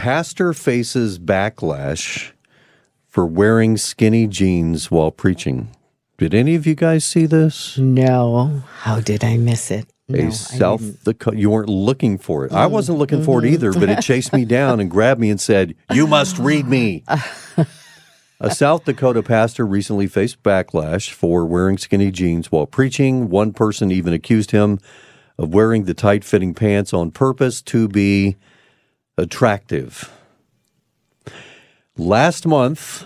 Pastor faces backlash for wearing skinny jeans while preaching. Did any of you guys see this? No. How did I miss it? No, a South. Dakota. You weren't looking for it. I mm-hmm. wasn't looking for it mm-hmm. either, but it chased me down and grabbed me and said, "You must read me." A South Dakota pastor recently faced backlash for wearing skinny jeans while preaching. One person even accused him of wearing the tight-fitting pants on purpose to be attractive. Last month,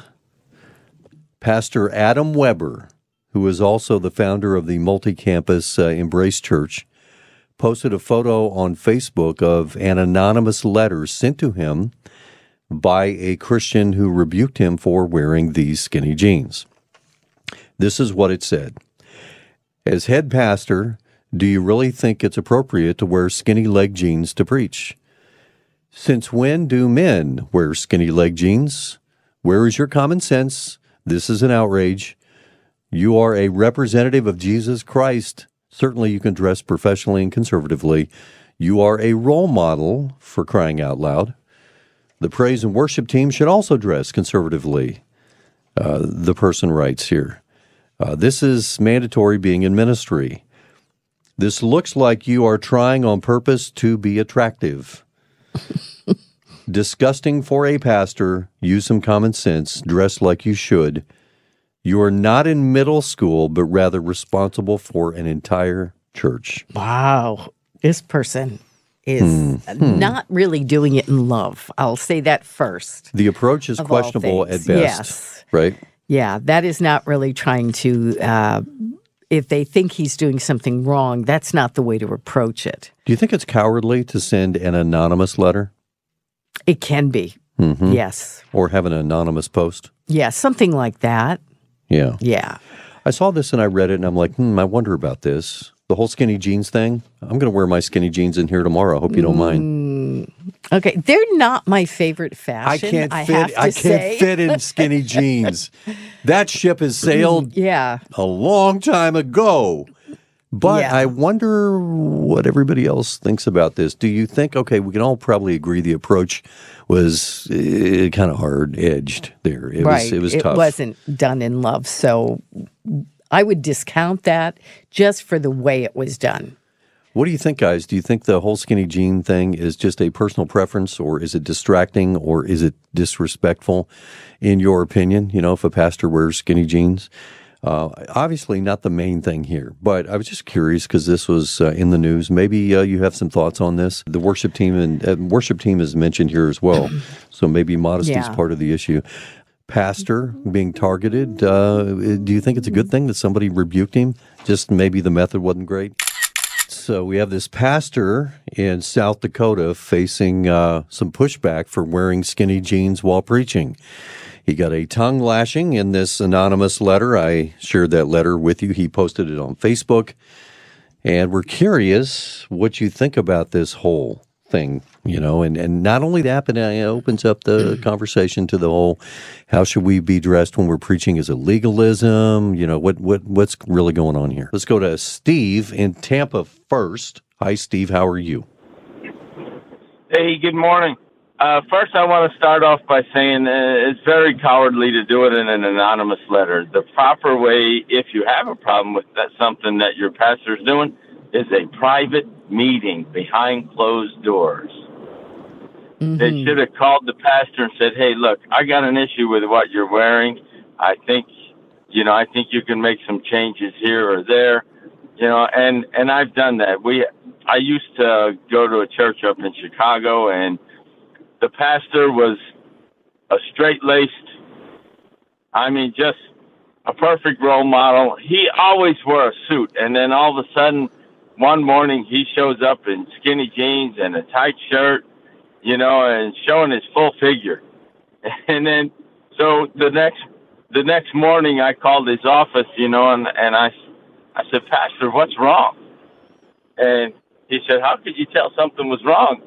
Pastor Adam Weber, who is also the founder of the multi-campus uh, Embrace Church, posted a photo on Facebook of an anonymous letter sent to him by a Christian who rebuked him for wearing these skinny jeans. This is what it said. As head pastor, do you really think it's appropriate to wear skinny leg jeans to preach? Since when do men wear skinny leg jeans? Where is your common sense? This is an outrage. You are a representative of Jesus Christ. Certainly, you can dress professionally and conservatively. You are a role model for crying out loud. The praise and worship team should also dress conservatively. Uh, the person writes here. Uh, this is mandatory being in ministry. This looks like you are trying on purpose to be attractive. Disgusting for a pastor. Use some common sense. Dress like you should. You are not in middle school, but rather responsible for an entire church. Wow. This person is Hmm. not really doing it in love. I'll say that first. The approach is questionable at best, yes. right? Yeah, that is not really trying to. Uh, if they think he's doing something wrong, that's not the way to approach it. Do you think it's cowardly to send an anonymous letter It can be. Mhm. Yes. or have an anonymous post? Yeah, something like that. Yeah. Yeah. I saw this and I read it and I'm like, hmm, I wonder about this. The whole skinny jeans thing. I'm going to wear my skinny jeans in here tomorrow. I hope you don't mind. Okay, they're not my favorite fashion. I can't I fit. have to I can't say. fit in skinny jeans. That ship has sailed Yeah. a long time ago. But Yeah. I wonder what everybody else thinks about this. Do you think, okay, we can all probably agree the approach was uh, kind of hard edged there. It right. was it was it tough. It wasn't done in love. So I would discount that just for the way it was done. What do you think, guys? Do you think the whole skinny jean thing is just a personal preference, or is it distracting, or is it disrespectful, in your opinion? You know, if a pastor wears skinny jeans, uh, obviously not the main thing here. But I was just curious because this was uh, in the news. Maybe uh, you have some thoughts on this. The worship team and uh, worship team is mentioned here as well, so maybe modesty is Yeah. part of the issue. Pastor being targeted. Uh, do you think it's a good thing that somebody rebuked him? Just maybe the method wasn't great. So we have this pastor in South Dakota facing uh, some pushback for wearing skinny jeans while preaching. He got a tongue lashing in this anonymous letter. I shared that letter with you. He posted it on Facebook. And we're curious what you think about this whole thing, you know, and, and not only that, but it opens up the conversation to the whole how should we be dressed when we're preaching? Is it legalism? You know, what, what what's really going on here? Let's go to Steve in Tampa first. Hi, Steve. How are you? Hey, good morning. Uh, first, I want to start off by saying uh, it's very cowardly to do it in an anonymous letter. The proper way, if you have a problem with that, something that your pastor's doing, is a private meeting behind closed doors. Mm-hmm. They should have called the pastor and said, "Hey, look, I got an issue with what you're wearing. I think, you know, I think you can make some changes here or there." You know, and and I've done that. We, I used to go to a church up in Chicago, and the pastor was a straight laced, I mean, just a perfect role model. He always wore a suit, and then all of a sudden, one morning he shows up in skinny jeans and a tight shirt, you know, and showing his full figure. And then, so the next the next morning, I called his office, you know, and and I I said, Pastor, what's wrong? And he said, How could you tell something was wrong?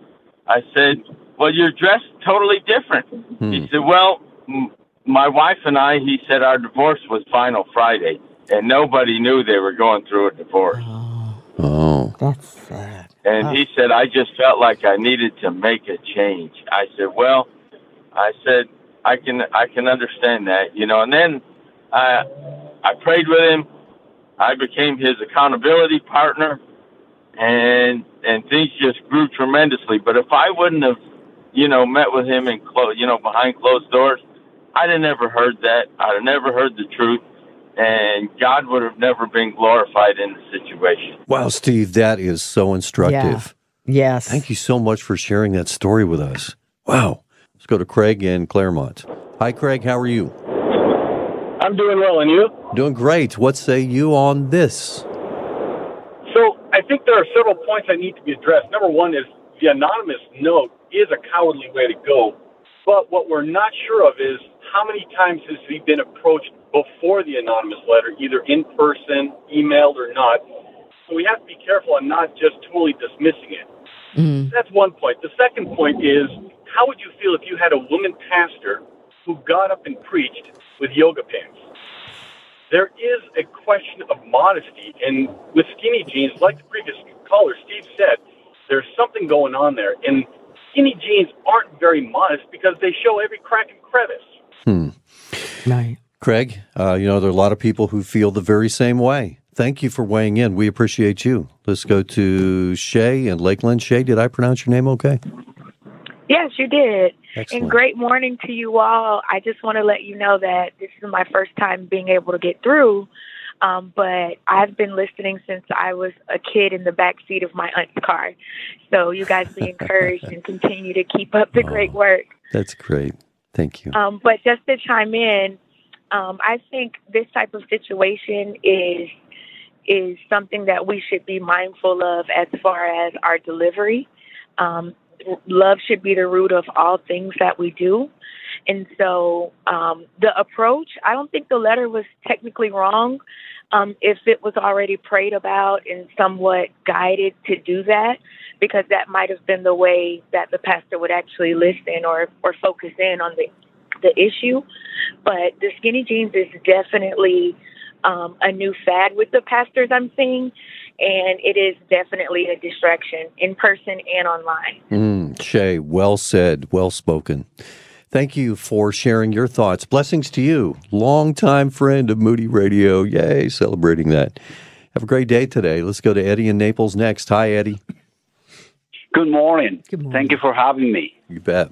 I said, Well, you're dressed totally different. Hmm. He said, Well, m- my wife and I, he said, our divorce was final Friday, and nobody knew they were going through a divorce. Oh. Oh, That's sad. And he said, I just felt like I needed to make a change. I said, well, I said, I can, I can understand that, you know, and then I, I prayed with him. I became his accountability partner and, and things just grew tremendously. But if I wouldn't have, you know, met with him in close, you know, behind closed doors, I'd have never heard that. I'd have never heard the truth and God would have never been glorified in the situation. Wow, Steve, that is so instructive. Yeah. Yes. Thank you so much for sharing that story with us. Wow. Let's go to Craig in Clermont. Hi, Craig. How are you? I'm doing well, and you? Doing great. What say you on this? So, I think there are several points that need to be addressed. Number one is the anonymous note is a cowardly way to go. But what we're not sure of is how many times has he been approached before the anonymous letter, either in person, emailed, or not. So we have to be careful on not just totally dismissing it. Mm. That's one point. The second point is how would you feel if you had a woman pastor who got up and preached with yoga pants? There is a question of modesty, and with skinny jeans, like the previous caller, Steve said, there's something going on there. And skinny jeans aren't very modest because they show every crack and crevice. Hmm. Right. Craig, uh, you know, there are a lot of people who feel the very same way. Thank you for weighing in. We appreciate you. Let's go to Shay in Lakeland. Shay, did I pronounce your name okay? Yes, you did. Excellent. And great morning to you all. I just want to let you know that this is my first time being able to get through. Um, but I've been listening since I was a kid in the back seat of my aunt's car. So you guys be encouraged and continue to keep up the oh, great work. That's great. Thank you. Um, but just to chime in, um, I think this type of situation is is something that we should be mindful of as far as our delivery. Um, love should be the root of all things that we do. And so um, the approach, I don't think the letter was technically wrong um, if it was already prayed about and somewhat guided to do that, because that might have been the way that the pastor would actually listen or, or focus in on the the issue. But the skinny jeans is definitely um, a new fad with the pastors I'm seeing, and it is definitely a distraction in person and online. Mm, Shay, well said, well spoken. Thank you for sharing your thoughts. Blessings to you, longtime friend of Moody Radio. Yay, celebrating that. Have a great day today. Let's go to Eddie in Naples next. Hi, Eddie. Good morning. Good morning. Thank you for having me. You bet.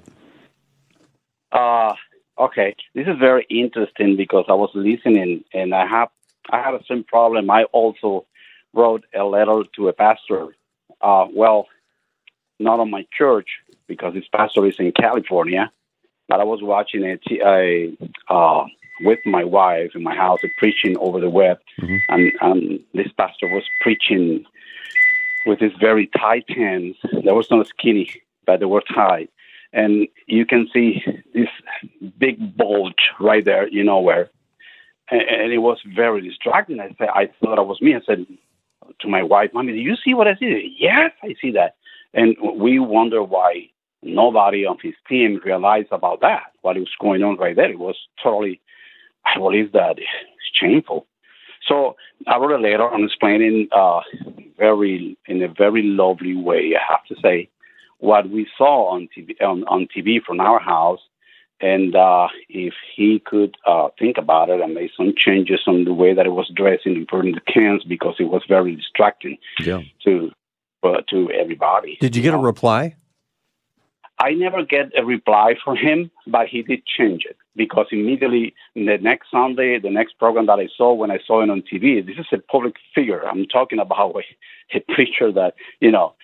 Uh, Okay, this is very interesting because I was listening and I have I had the same problem. I also wrote a letter to a pastor. Uh, well, not on my church because this pastor is in California, but I was watching it a, uh, with my wife in my house, preaching over the web, mm-hmm. and, and this pastor was preaching with his very tight hands. They were not skinny, but they were tight and you can see this big bulge right there, you know where, and, and it was very distracting. I said, I thought it was me. I said to my wife, "Mommy, do you see what I see?" Yes, I see that, and we wonder why nobody on his team realized about that. What was going on right there? It was totally, I believe that it's shameful. So I wrote a letter on explaining uh, very in a very lovely way. I have to say what we saw on TV, on, on TV from our house, and uh, if he could uh, think about it and make some changes on the way that it was dressing and putting the cans because it was very distracting yeah. to uh, to everybody. Did you get know? a reply? I never get a reply from him, but he did change it because immediately the next Sunday, the next program that I saw when I saw it on TV, this is a public figure. I'm talking about a, a preacher that you know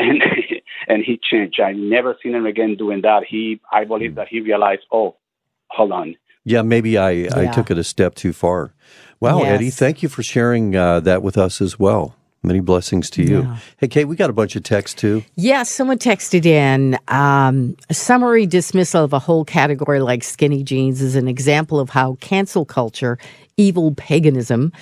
and and he changed. I never seen him again doing that. He, I believe that he realized, oh, hold on. Yeah, maybe I, yeah. I took it a step too far. Wow, yes. Eddie, thank you for sharing uh, that with us as well. Many blessings to you. Yeah. Hey, Kate, we got a bunch of texts too. Yes, yeah, someone texted in um, a summary dismissal of a whole category like skinny jeans is an example of how cancel culture, evil paganism,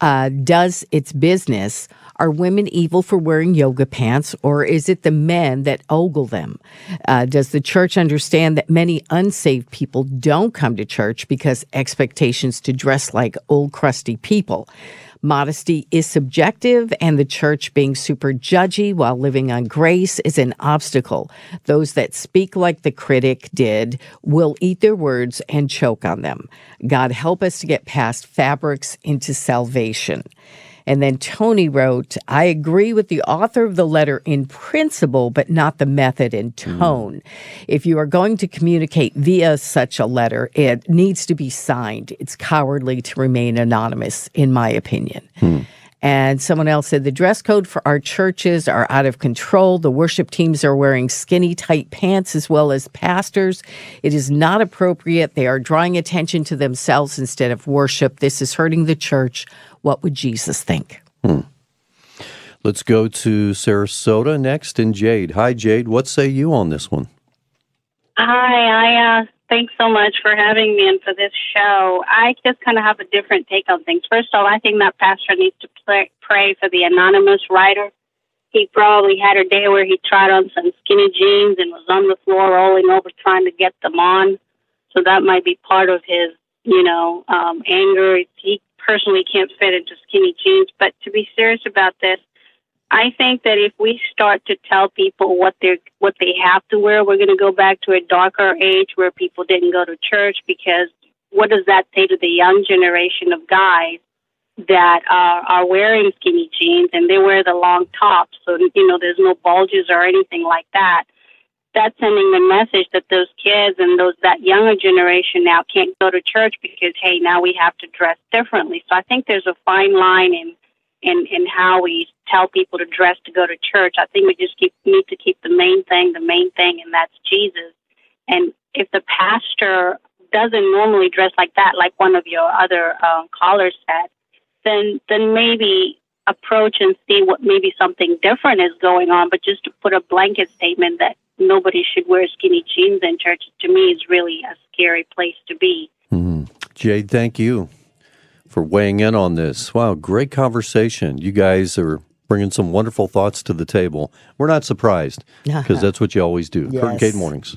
uh, does its business are women evil for wearing yoga pants, or is it the men that ogle them? Uh, does the church understand that many unsaved people don't come to church because expectations to dress like old crusty people? Modesty is subjective, and the church being super judgy while living on grace is an obstacle. Those that speak like the critic did will eat their words and choke on them. God help us to get past fabrics into salvation. And then Tony wrote, I agree with the author of the letter in principle, but not the method and tone. Mm. If you are going to communicate via such a letter, it needs to be signed. It's cowardly to remain anonymous, in my opinion. Hmm. And someone else said the dress code for our churches are out of control. The worship teams are wearing skinny, tight pants as well as pastors. It is not appropriate. They are drawing attention to themselves instead of worship. This is hurting the church. What would Jesus think? Hmm. Let's go to Sarasota next and Jade. Hi, Jade. What say you on this one? Hi, I uh, thanks so much for having me and for this show. I just kind of have a different take on things. First of all, I think that pastor needs to pray, for the anonymous writer. He probably had a day where he tried on some skinny jeans and was on the floor rolling over trying to get them on. So that might be part of his, you know, um, anger. He personally can't fit into skinny jeans. But to be serious about this, I think that if we start to tell people what they what they have to wear, we're going to go back to a darker age where people didn't go to church because what does that say to the young generation of guys that are, are wearing skinny jeans and they wear the long tops, so you know there's no bulges or anything like that? That's sending the message that those kids and those that younger generation now can't go to church because hey now we have to dress differently. So i think there's a fine line in in in how we tell people to dress to go to church i think we just keep need to keep the main thing the main thing and that's jesus and if the pastor doesn't normally dress like that like one of your other um, callers said then then maybe approach and see what maybe something different is going on but just to put a blanket statement that nobody should wear skinny jeans in church to me is really a scary place to be. Mm-hmm. Jade, thank you for weighing in on this. Wow, great conversation. You guys are bringing some wonderful thoughts to the table. We're not surprised because that's what you always do. Yes. Kurt and Kate Mornings.